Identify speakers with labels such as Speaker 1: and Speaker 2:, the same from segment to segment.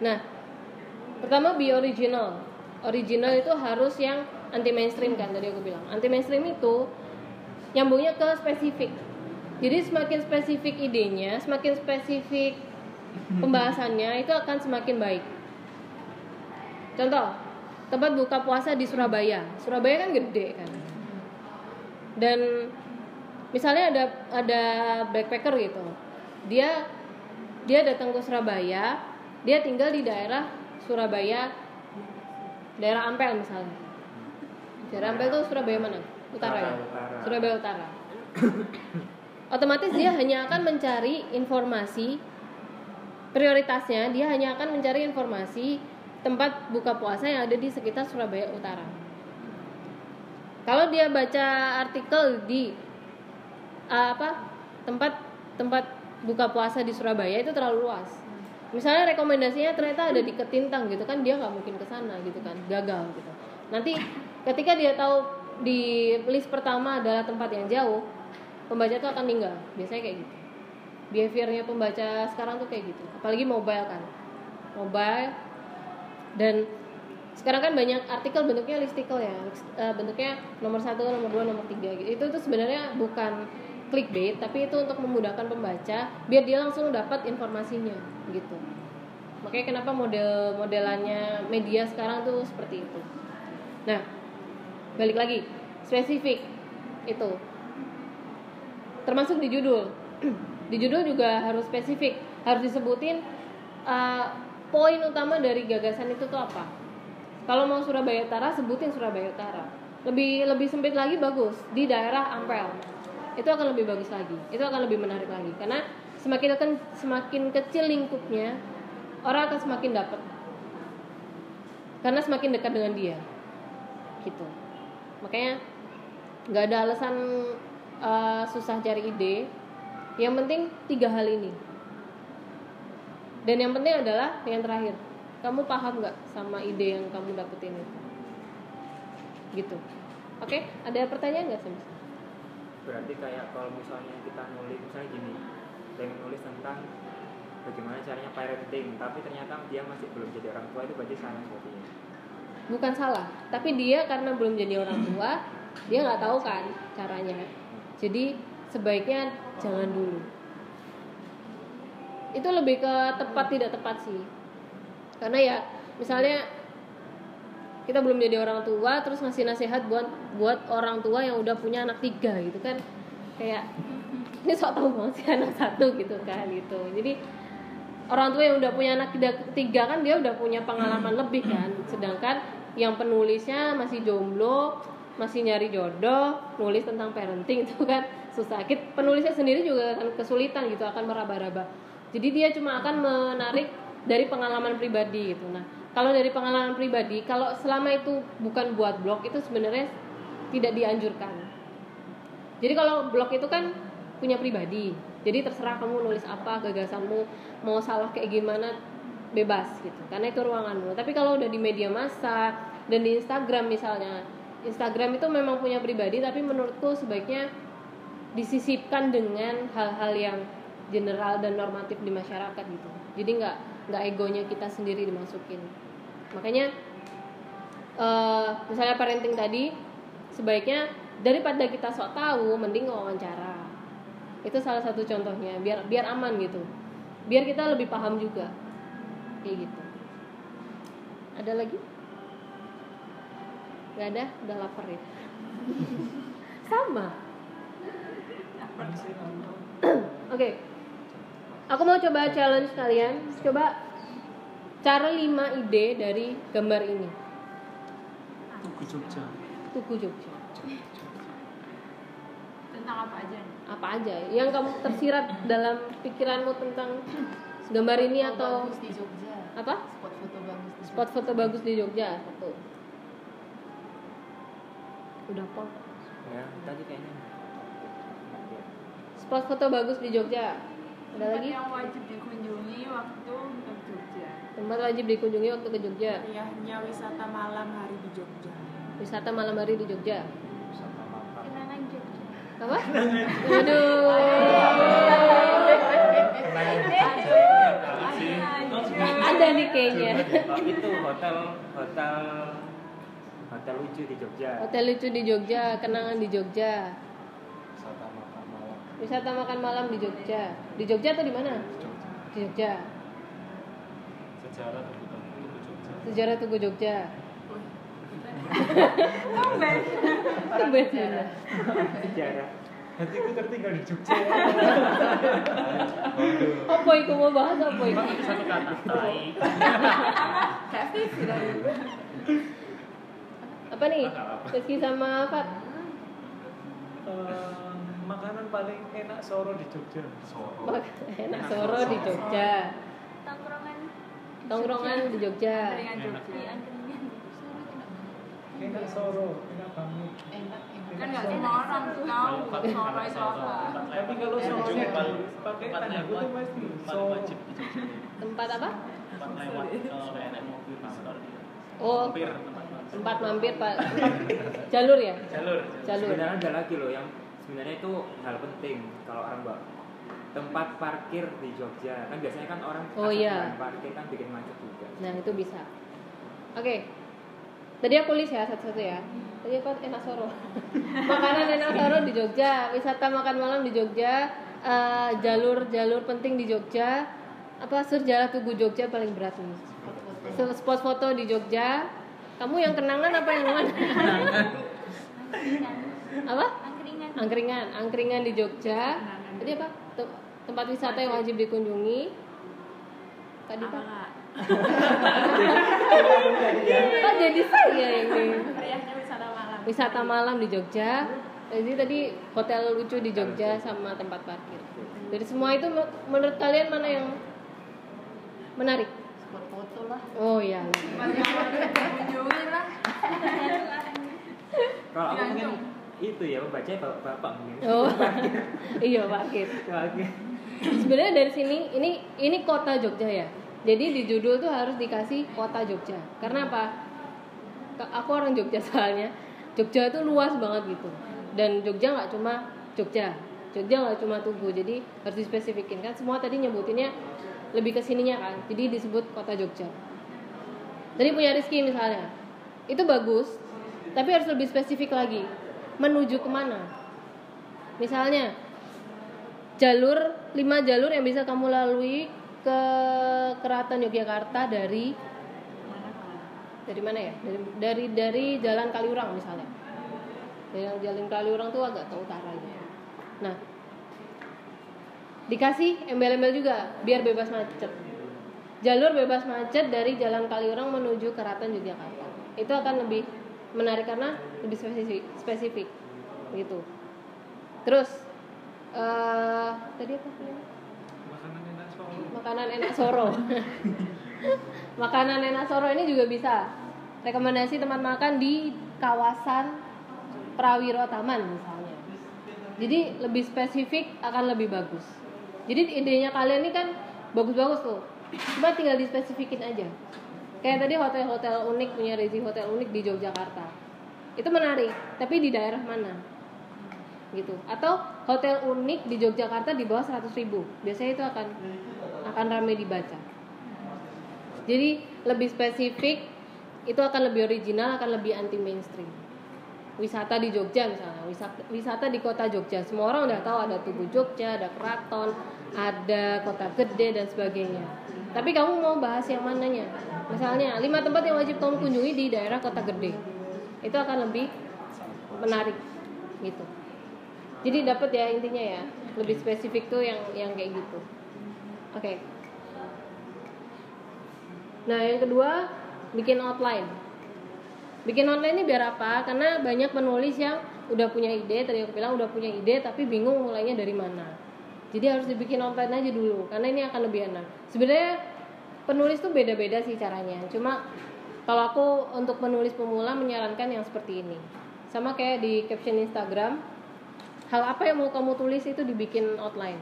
Speaker 1: Nah, pertama be original. Original itu harus yang anti mainstream kan tadi aku bilang. Anti mainstream itu nyambungnya ke spesifik. Jadi semakin spesifik idenya, semakin spesifik pembahasannya itu akan semakin baik. Contoh, tempat buka puasa di Surabaya. Surabaya kan gede kan. Dan misalnya ada ada backpacker gitu. Dia dia datang ke Surabaya, dia tinggal di daerah Surabaya daerah Ampel misalnya. Daerah Ampel itu Surabaya mana? Utara ya?
Speaker 2: Utara.
Speaker 1: Surabaya Utara. Otomatis dia hanya akan mencari informasi prioritasnya dia hanya akan mencari informasi tempat buka puasa yang ada di sekitar Surabaya Utara. Kalau dia baca artikel di uh, apa tempat tempat buka puasa di Surabaya itu terlalu luas. Misalnya rekomendasinya ternyata ada di Ketintang gitu kan dia nggak mungkin ke sana gitu kan gagal gitu. Nanti ketika dia tahu di list pertama adalah tempat yang jauh, pembaca tuh akan tinggal. Biasanya kayak gitu. Behaviornya pembaca sekarang tuh kayak gitu. Apalagi mobile kan, mobile dan sekarang kan banyak artikel bentuknya listicle ya Eh, bentuknya nomor satu nomor dua nomor tiga gitu itu tuh sebenarnya bukan clickbait tapi itu untuk memudahkan pembaca biar dia langsung dapat informasinya gitu. Makanya kenapa model modelannya media sekarang tuh seperti itu. Nah balik lagi spesifik itu. Termasuk di judul. Di judul juga harus spesifik harus disebutin uh, poin utama dari gagasan itu tuh apa. Kalau mau Surabaya Utara sebutin Surabaya Utara. Lebih lebih sempit lagi bagus di daerah Ampel itu akan lebih bagus lagi. Itu akan lebih menarik lagi. Karena semakin akan semakin kecil lingkupnya orang akan semakin dapat karena semakin dekat dengan dia. Gitu. Makanya nggak ada alasan uh, susah cari ide. Yang penting tiga hal ini. Dan yang penting adalah yang terakhir. Kamu paham nggak sama ide yang kamu dapetin itu? Gitu. Oke? Ada pertanyaan nggak sih
Speaker 2: berarti kayak kalau misalnya kita nulis misalnya gini pengen nulis tentang bagaimana caranya parenting tapi ternyata dia masih belum jadi orang tua itu berarti salah sepertinya.
Speaker 1: Bukan salah tapi dia karena belum jadi orang tua dia nggak tahu kan caranya. Jadi sebaiknya jangan dulu. Itu lebih ke tepat tidak tepat sih. Karena ya misalnya kita belum jadi orang tua terus ngasih nasihat buat buat orang tua yang udah punya anak tiga gitu kan. Kayak ini sok tahu banget sih anak satu gitu kan gitu. Jadi orang tua yang udah punya anak tiga, tiga kan dia udah punya pengalaman lebih kan. Sedangkan yang penulisnya masih jomblo masih nyari jodoh nulis tentang parenting itu kan susah. Kit- penulisnya sendiri juga akan kesulitan gitu akan meraba-raba. Jadi dia cuma akan menarik dari pengalaman pribadi gitu. Nah kalau dari pengalaman pribadi kalau selama itu bukan buat blog itu sebenarnya tidak dianjurkan. Jadi kalau blog itu kan punya pribadi jadi terserah kamu nulis apa gagasanmu mau salah kayak gimana bebas gitu. Karena itu ruanganmu. Tapi kalau udah di media massa dan di Instagram misalnya Instagram itu memang punya pribadi tapi menurutku sebaiknya disisipkan dengan hal-hal yang general dan normatif di masyarakat gitu. Jadi nggak nggak egonya kita sendiri dimasukin. Makanya eh, misalnya parenting tadi sebaiknya daripada kita sok tahu mending wawancara. Itu salah satu contohnya biar biar aman gitu. Biar kita lebih paham juga. Kayak gitu. Ada lagi? Nggak ada? Udah lapar ya? Sama. Oke aku mau coba challenge kalian. Coba cari 5 ide dari gambar ini.
Speaker 3: Tugu Jogja.
Speaker 1: Tugu Jogja.
Speaker 4: Tentang apa aja nih?
Speaker 1: apa aja? Yang kamu tersirat dalam pikiranmu tentang gambar ini
Speaker 4: Foto
Speaker 1: atau
Speaker 4: bagus di Jogja.
Speaker 1: Apa?
Speaker 4: Spot foto bagus di
Speaker 1: spot foto bagus di Jogja satu. Udah kok
Speaker 2: ya tadi kayaknya.
Speaker 1: Spot foto bagus di Jogja ada
Speaker 4: Tempat
Speaker 1: lagi?
Speaker 4: yang wajib dikunjungi waktu ke Jogja.
Speaker 1: Tempat wajib dikunjungi waktu ke Jogja?
Speaker 4: Meriahnya wisata malam hari di Jogja.
Speaker 1: Wisata malam hari di Jogja?
Speaker 2: Wisata malam.
Speaker 4: Kenangan Jogja.
Speaker 1: Apa? Aduh ada nih kayaknya.
Speaker 2: Itu hotel hotel hotel lucu di Jogja.
Speaker 1: hotel lucu di Jogja kenangan di Jogja
Speaker 3: wisata makan malam
Speaker 1: di Jogja? Di Jogja atau di mana?
Speaker 3: Jogja.
Speaker 1: Di Jogja.
Speaker 3: Sejarah Tugu Tugu Jogja.
Speaker 1: Sejarah Tugu Jogja.
Speaker 4: Tumben.
Speaker 1: Tumben.
Speaker 2: Sejarah.
Speaker 3: nanti aku tertinggal di Jogja.
Speaker 1: Apa itu? Mau bahas apa itu?
Speaker 3: Satu kata.
Speaker 4: Kayak dari dulu.
Speaker 1: apa nih? Rizky sama Fat?
Speaker 3: Eh, makanan paling enak soro di Jogja. Soro.
Speaker 1: Mak- enak soro di Jogja.
Speaker 5: Tongkrongan
Speaker 1: tongkrongan di Jogja.
Speaker 3: Enak. Soro enak banget.
Speaker 4: Enak, enak. Kan nggak semua orang tuh tahu Soro itu apa.
Speaker 3: tapi kalau soronya pakai
Speaker 6: tempat
Speaker 3: tanda kutip pasti soro.
Speaker 1: tempat apa?
Speaker 6: Tempat lewat kalau mobil
Speaker 1: oh.
Speaker 6: Mampir tempat mampir
Speaker 1: pak. Jalur ya?
Speaker 6: Jalur.
Speaker 1: Jalur.
Speaker 2: Sebenarnya ada lagi loh yang sebenarnya itu hal penting kalau orang bawa tempat parkir di Jogja. Kan biasanya kan orang
Speaker 1: Oh, iya.
Speaker 2: parkir kan bikin macet juga.
Speaker 1: nah itu bisa. Oke. Tadi aku list ya satu-satu ya. Tadi apa enak soro. Makanan enak soro di Jogja wisata makan malam di Jogja eh, jalur-jalur penting di Jogja. Apa sejarah Tugu Jogja paling berat nih? Spot foto. Di Jogja. Kamu yang kenangan apa yang mana apa
Speaker 5: angkringan
Speaker 1: angkringan di Jogja. Tadi apa? Tem- tempat wisata yang wajib. dikunjungi. Tadi
Speaker 4: Apa
Speaker 1: oh jadi saya ini.
Speaker 4: Wisata malam.
Speaker 1: wisata malam di Jogja. Jadi tadi hotel lucu di Jogja sama tempat parkir. Dari semua itu me- menurut kalian mana yang menarik?
Speaker 4: Spot foto lah.
Speaker 1: oh ya
Speaker 4: lah.
Speaker 2: Kalau aku mungkin. Itu ya membaca bapak mungkin.
Speaker 1: oh. Iya parkir sebenarnya dari sini ini ini kota Jogja ya? Jadi di judul tuh harus dikasih kota Jogja. Karena apa? Aku orang Jogja soalnya. Jogja itu luas banget gitu. Dan Jogja nggak cuma Jogja. Jogja nggak cuma Tugu. Jadi harus dispesifikin kan? Semua tadi nyebutinnya lebih ke sininya kan? Jadi disebut kota Jogja. Tadi punya Rizky misalnya. Itu bagus tapi harus lebih spesifik lagi menuju ke mana? Misalnya jalur lima jalur yang bisa kamu lalui ke keraton Yogyakarta dari dari mana ya? Dari dari dari jalan Kaliurang misalnya. Dari jalan Kaliurang tuh agak ke utara gitu nah dikasih embel-embel juga biar bebas macet. Jalur bebas macet dari jalan Kaliurang menuju keraton Yogyakarta. Itu akan lebih menarik karena lebih spesifik spesifik gitu. Terus eh tadi apa
Speaker 3: makanan enak soro.
Speaker 1: Makanan enak soro. Makanan enak soro ini juga bisa. Rekomendasi tempat makan di kawasan Prawiro Taman misalnya. Jadi lebih spesifik akan lebih bagus. Jadi idenya kalian ini kan bagus-bagus tuh. Cuma tinggal dispesifikin aja kayak tadi hotel-hotel unik punya Rezi hotel unik di Yogyakarta. Itu menarik tapi di daerah mana? Gitu. Atau hotel unik di Yogyakarta di bawah 100.000 ribu. Biasanya itu akan akan ramai dibaca. Jadi lebih spesifik itu akan lebih original akan lebih anti mainstream wisata di Jogja misalnya wisata, wisata di kota Jogja. Semua orang udah tahu ada Tugu Jogja ada keraton ada kota gede dan sebagainya. Tapi kamu mau bahas yang mananya? Misalnya lima tempat yang wajib kamu kunjungi di daerah kota gede. Itu akan lebih menarik gitu. Jadi dapat ya intinya ya lebih spesifik tuh yang yang kayak gitu. Oke. Nah yang kedua bikin outline bikin outline ini biar apa? Karena banyak penulis yang udah punya ide tadi aku bilang udah punya ide tapi bingung mulainya dari mana. Jadi harus dibikin outline aja dulu karena ini akan lebih enak. Sebenarnya penulis tuh beda-beda sih caranya. Cuma kalau aku untuk penulis pemula menyarankan yang seperti ini. Sama kayak di caption Instagram hal apa yang mau kamu tulis itu dibikin outline.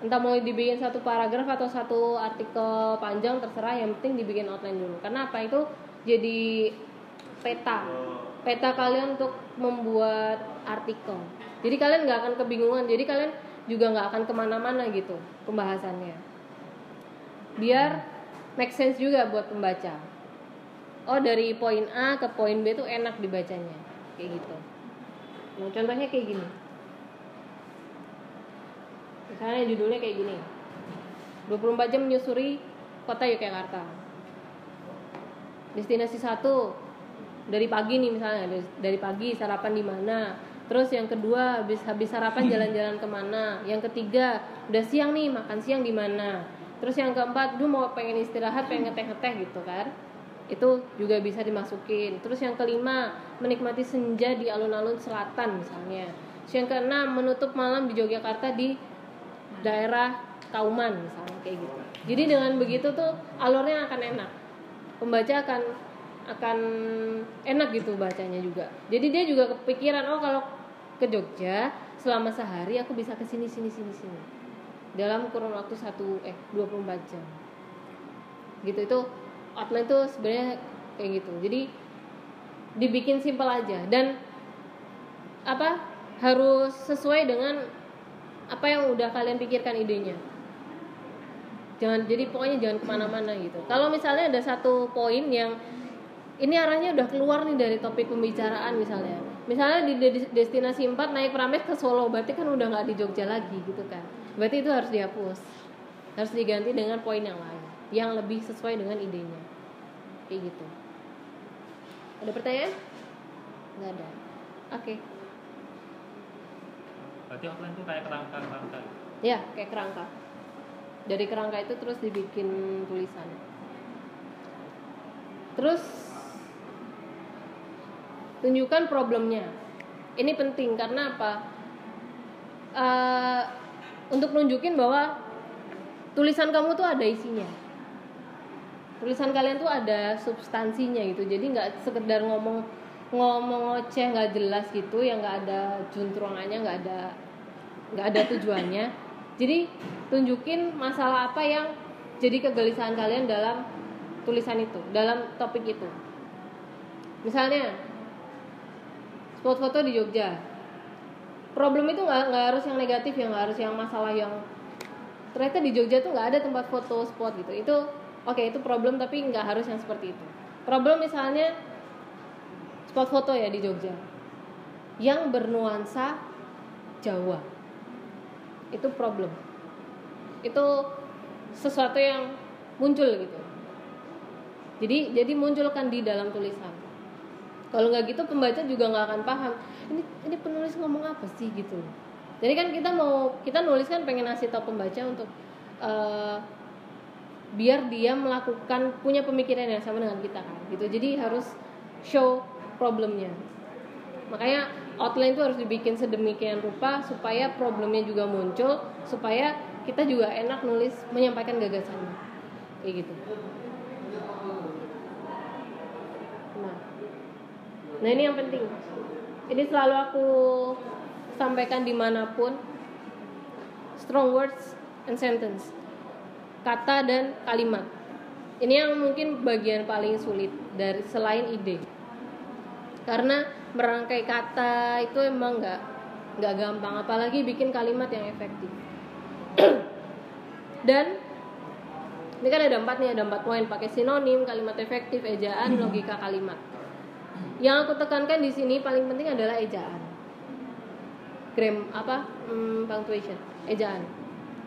Speaker 1: Entah mau dibikin satu paragraf atau satu artikel panjang terserah. Yang penting dibikin outline dulu. Karena apa? Itu jadi peta. Peta kalian untuk membuat artikel. Jadi kalian nggak akan kebingungan. Jadi kalian juga nggak akan ke mana-mana gitu pembahasannya. Biar make sense juga buat pembaca. Oh dari poin A ke poin B tuh enak dibacanya. Kayak gitu. Nah contohnya kayak gini. Misalnya judulnya kayak gini. 24 jam menyusuri kota Yogyakarta. Destinasi satu dari pagi nih misalnya dari, pagi sarapan di mana. Terus yang kedua habis habis sarapan jalan-jalan ke mana. Yang ketiga udah siang nih makan siang di mana. Terus yang keempat duh mau pengen istirahat pengen ngeteh-ngeteh gitu kan. Itu juga bisa dimasukin. Terus yang kelima menikmati senja di alun-alun selatan misalnya. Terus yang keenam menutup malam di Yogyakarta di daerah Kauman misalnya kayak gitu. Jadi dengan begitu tuh alurnya akan enak. Pembaca akan akan enak gitu bacanya juga. Jadi dia juga kepikiran oh kalau ke Jogja selama sehari aku bisa ke sini sini sini sini. Dalam kurun waktu satu eh 24 jam. Gitu itu outline tuh sebenarnya kayak gitu. Jadi dibikin simpel aja dan apa harus sesuai dengan apa yang udah kalian pikirkan idenya. Jangan jadi pokoknya jangan ke mana-mana gitu. Kalau misalnya ada satu poin yang ini arahnya udah keluar nih dari topik pembicaraan misalnya. Misalnya di de- destinasi 4 naik Pramet ke Solo berarti kan udah nggak di Jogja lagi gitu kan. Berarti itu harus dihapus. Harus diganti dengan poin yang lain yang lebih sesuai dengan idenya. Kayak gitu. Ada pertanyaan? Nggak ada. Oke.
Speaker 6: Berarti outline itu kayak kerangka-kerangka.
Speaker 1: ya kayak kerangka. Dari kerangka itu terus dibikin tulisan. Terus tunjukkan problemnya. Ini penting karena apa? Eh, untuk nunjukin bahwa tulisan kamu tuh ada isinya. Tulisan kalian tuh ada substansinya gitu. Jadi nggak sekedar ngomong ngomong ngoceh nggak jelas gitu yang nggak ada juntrungannya nggak ada nggak ada tujuannya. Jadi tunjukin masalah apa yang jadi kegelisahan kalian dalam tulisan itu dalam topik itu. Misalnya spot foto di Jogja. Problem itu nggak nggak harus yang negatif ya nggak harus yang masalah yang ternyata di Jogja tuh nggak ada tempat foto spot gitu. Itu oke itu problem tapi nggak harus yang seperti itu. Problem misalnya spot foto ya di Jogja. Yang bernuansa Jawa. Itu problem. Itu sesuatu yang muncul gitu. Jadi jadi munculkan di dalam tulisan kalau nggak gitu pembaca juga nggak akan paham. Ini ini penulis ngomong apa sih gitu. Jadi kan kita mau kita nulis kan pengen ngasih tau pembaca untuk eh, biar dia melakukan punya pemikiran yang sama dengan kita kan gitu. Jadi harus show problemnya. Makanya outline itu harus dibikin sedemikian rupa supaya problemnya juga muncul supaya kita juga enak nulis menyampaikan gagasannya. Kayak gitu. Nah nah ini yang penting. Ini selalu aku sampaikan di mana pun strong words and sentence kata dan kalimat. Ini yang mungkin bagian paling sulit dari selain ide. Karena merangkai kata itu emang nggak nggak gampang apalagi bikin kalimat yang efektif. Dan ini kan ada empat nih ada empat poin. Pakai sinonim kalimat efektif ejaan logika kalimat yang aku tekankan di sini paling penting adalah ejaan. Gram apa? Hmm, punctuation. Ejaan.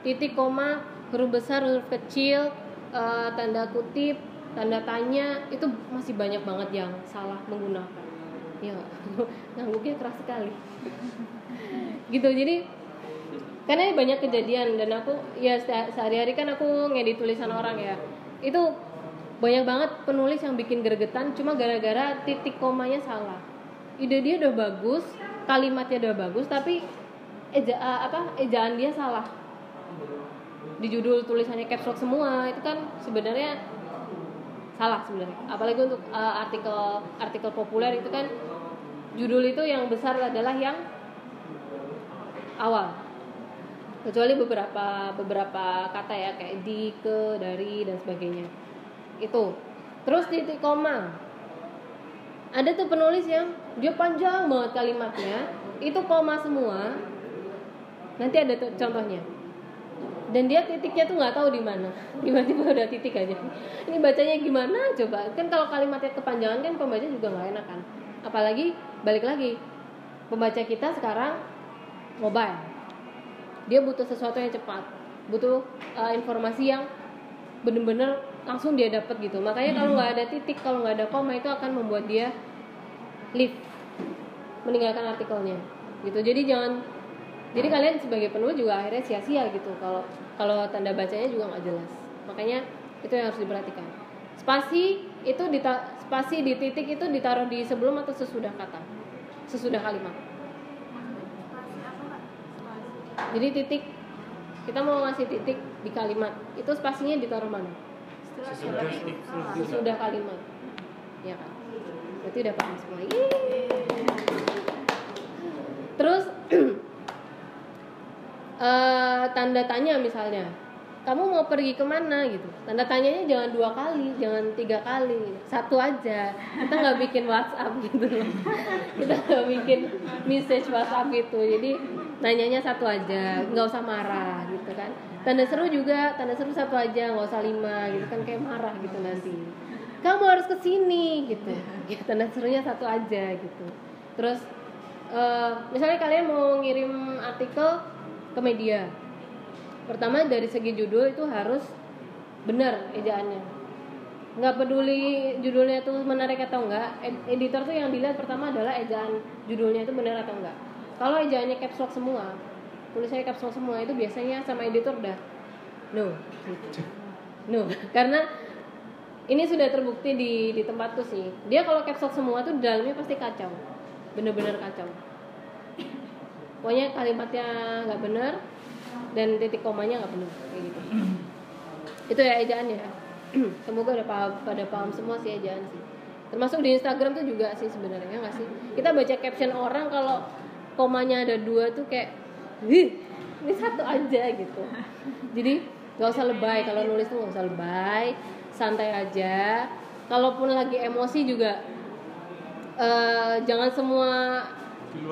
Speaker 1: Titik koma huruf besar huruf kecil eh, tanda kutip tanda tanya itu masih banyak banget yang salah menggunakan. Ya ngangguknya keras sekali. Gitu jadi karena banyak kejadian dan aku ya se- sehari-hari kan aku ngedit tulisan orang ya. Itu banyak banget penulis yang bikin gregetan cuma gara-gara titik komanya salah. Ide dia udah bagus kalimatnya udah bagus tapi eja eh, apa ejaan dia salah. Di judul tulisannya caps lock semua itu kan sebenarnya salah sebenarnya. Apalagi untuk eh, artikel artikel populer itu kan judul itu yang besar adalah yang awal. Kecuali beberapa beberapa kata ya kayak di ke dari dan sebagainya itu. Terus titik koma. Ada tuh penulis yang dia panjang banget kalimatnya. Itu koma semua. Nanti ada tuh contohnya. Dan dia titiknya tuh nggak tahu di mana. Tiba-tiba udah titik aja. Ini bacanya gimana? Coba. Kan kalau kalimatnya kepanjangan kan pembaca juga nggak enak kan? Apalagi balik lagi. Pembaca kita sekarang mobile. Dia butuh sesuatu yang cepat. Butuh uh, informasi yang bener-bener langsung dia dapat gitu. Makanya kalau nggak ada titik kalau nggak ada koma itu akan membuat dia leave meninggalkan artikelnya. Gitu. Jadi jangan jadi kalian sebagai penulis juga akhirnya sia-sia gitu. Kalau kalau tanda bacanya juga nggak jelas. Makanya itu yang harus diperhatikan. Spasi itu dita, spasi di titik itu ditaruh di sebelum atau sesudah kata? Sesudah kalimat. Jadi titik kita mau ngasih titik di kalimat. Itu spasinya ditaruh mana
Speaker 2: Sesudah
Speaker 1: kalimat ya kan? Berarti udah paham semua. Yeay. terus eh, tanda tanya misalnya kamu mau pergi ke mana? gitu. Tanda tanyanya jangan dua kali jangan tiga kali satu aja. Kita nggak bikin WhatsApp gitu kita nggak bikin message WhatsApp gitu. Jadi nanyanya satu aja. Nggak usah marah gitu kan tanda seru juga tanda seru satu aja nggak usah lima gitu kan kayak marah gitu nanti kamu harus ke sini gitu. Ya, tanda serunya satu aja gitu. Terus eh, misalnya kalian mau ngirim artikel ke media. Pertama dari segi judul itu harus benar ejaannya. Nggak peduli judulnya itu menarik atau enggak ed- editor tuh yang dilihat pertama adalah ejaan judulnya itu benar atau enggak kalau ejaannya caps lock semua tulisannya lock semua itu biasanya sama editor udah no gitu. no karena ini sudah terbukti di di tempatku sih. Dia kalau lock semua tuh dalamnya pasti kacau bener-bener kacau. Pokoknya kalimatnya nggak benar dan titik komanya nggak benar kayak gitu. Itu ya ejaannya. Semoga udah paham pada paham semua sih ejaan sih. Termasuk di Instagram tuh juga sih sebenarnya nggak sih? Kita baca caption orang kalau komanya ada dua tuh kayak Ini satu aja gitu. Jadi nggak usah lebay. Kalau nulis tuh nggak usah lebay. Santai aja. Kalaupun lagi emosi juga eh, jangan semua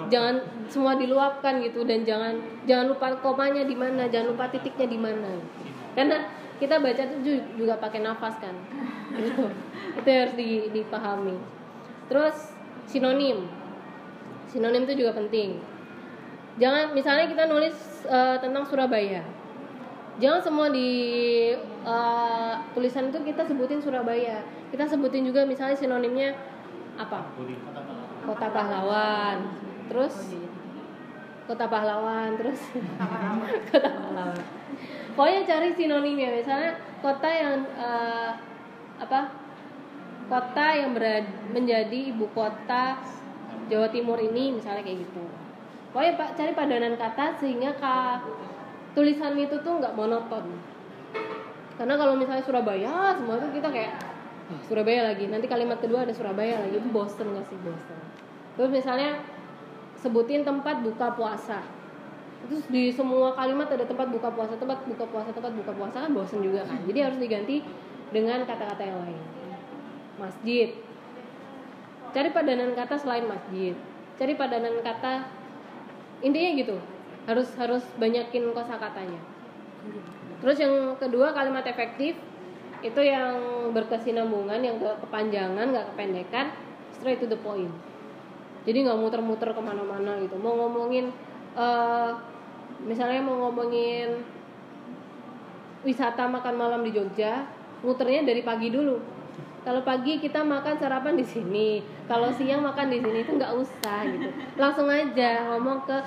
Speaker 1: jangan semua diluapkan gitu. Dan jangan jangan lupa komanya di mana. Jangan lupa titiknya di mana. Karena kita baca ju- juga pakai nafas kan. Itu itu harus di- dipahami. Terus sinonim. Sinonim itu juga penting jangan misalnya kita nulis eh, tentang Surabaya. Jangan semua di eh, tulisan itu kita sebutin Surabaya. Kita sebutin juga misalnya sinonimnya apa? Kota pahlawan. Terus? Kota pahlawan terus? Kota pahlawan. Pokoknya cari sinonimnya. Misalnya kota yang eh, apa? Kota yang berada menjadi ibu kota Jawa Timur ini misalnya kayak gitu pokoknya pak cari padanan kata sehingga ka, tulisan itu tuh nggak monoton. Karena kalau misalnya Surabaya semua tuh kita kayak "Ah, Surabaya lagi nanti kalimat kedua ada Surabaya lagi. Itu bosen nggak sih? Bosen. Terus misalnya sebutin tempat buka puasa. Terus di semua kalimat ada tempat buka puasa tempat buka puasa tempat buka puasa kan bosen juga kan? Jadi harus diganti dengan kata-kata yang lain. Masjid. Cari padanan kata selain masjid. Cari padanan kata intinya gitu. Harus harus banyakin kosakatanya. Terus yang kedua kalimat efektif itu yang berkesinambungan yang gak kepanjangan gak kependekan straight to the point. Jadi nggak muter-muter ke mana-mana gitu. Mau ngomongin eh, misalnya mau ngomongin wisata makan malam di Jogja muternya dari pagi dulu kalau pagi kita makan sarapan di sini. Kalau siang makan di sini itu nggak usah gitu. Langsung aja ngomong ke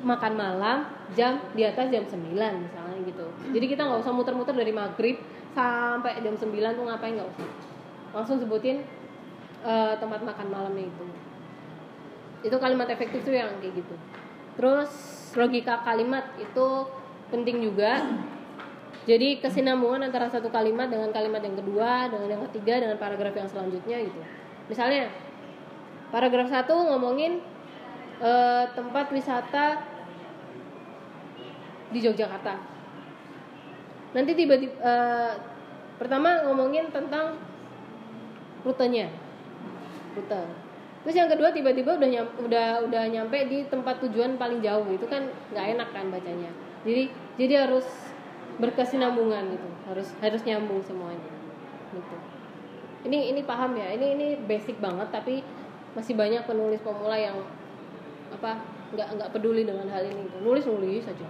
Speaker 1: makan malam jam di atas jam 9 misalnya gitu. Jadi kita nggak usah muter-muter dari maghrib sampai jam 9 tuh ngapain nggak usah. Langsung sebutin eh, tempat makan malamnya itu. Itu kalimat efektif tuh yang kayak gitu. Terus logika kalimat itu penting juga jadi kesinambungan antara satu kalimat dengan kalimat yang kedua dengan yang ketiga dengan paragraf yang selanjutnya gitu. Misalnya paragraf satu ngomongin eh, tempat wisata di Yogyakarta. Nanti tiba-tiba eh, pertama ngomongin tentang rutenya. Rute. Terus yang kedua tiba-tiba udah nyam, udah udah nyampe di tempat tujuan paling jauh. Itu kan nggak enak kan bacanya. Jadi jadi harus berkesinambungan gitu. Harus harus nyambung semuanya gitu. Ini ini paham ya. Ini ini basic banget tapi masih banyak penulis pemula yang apa nggak nggak peduli dengan hal ini gitu. nulis nulis saja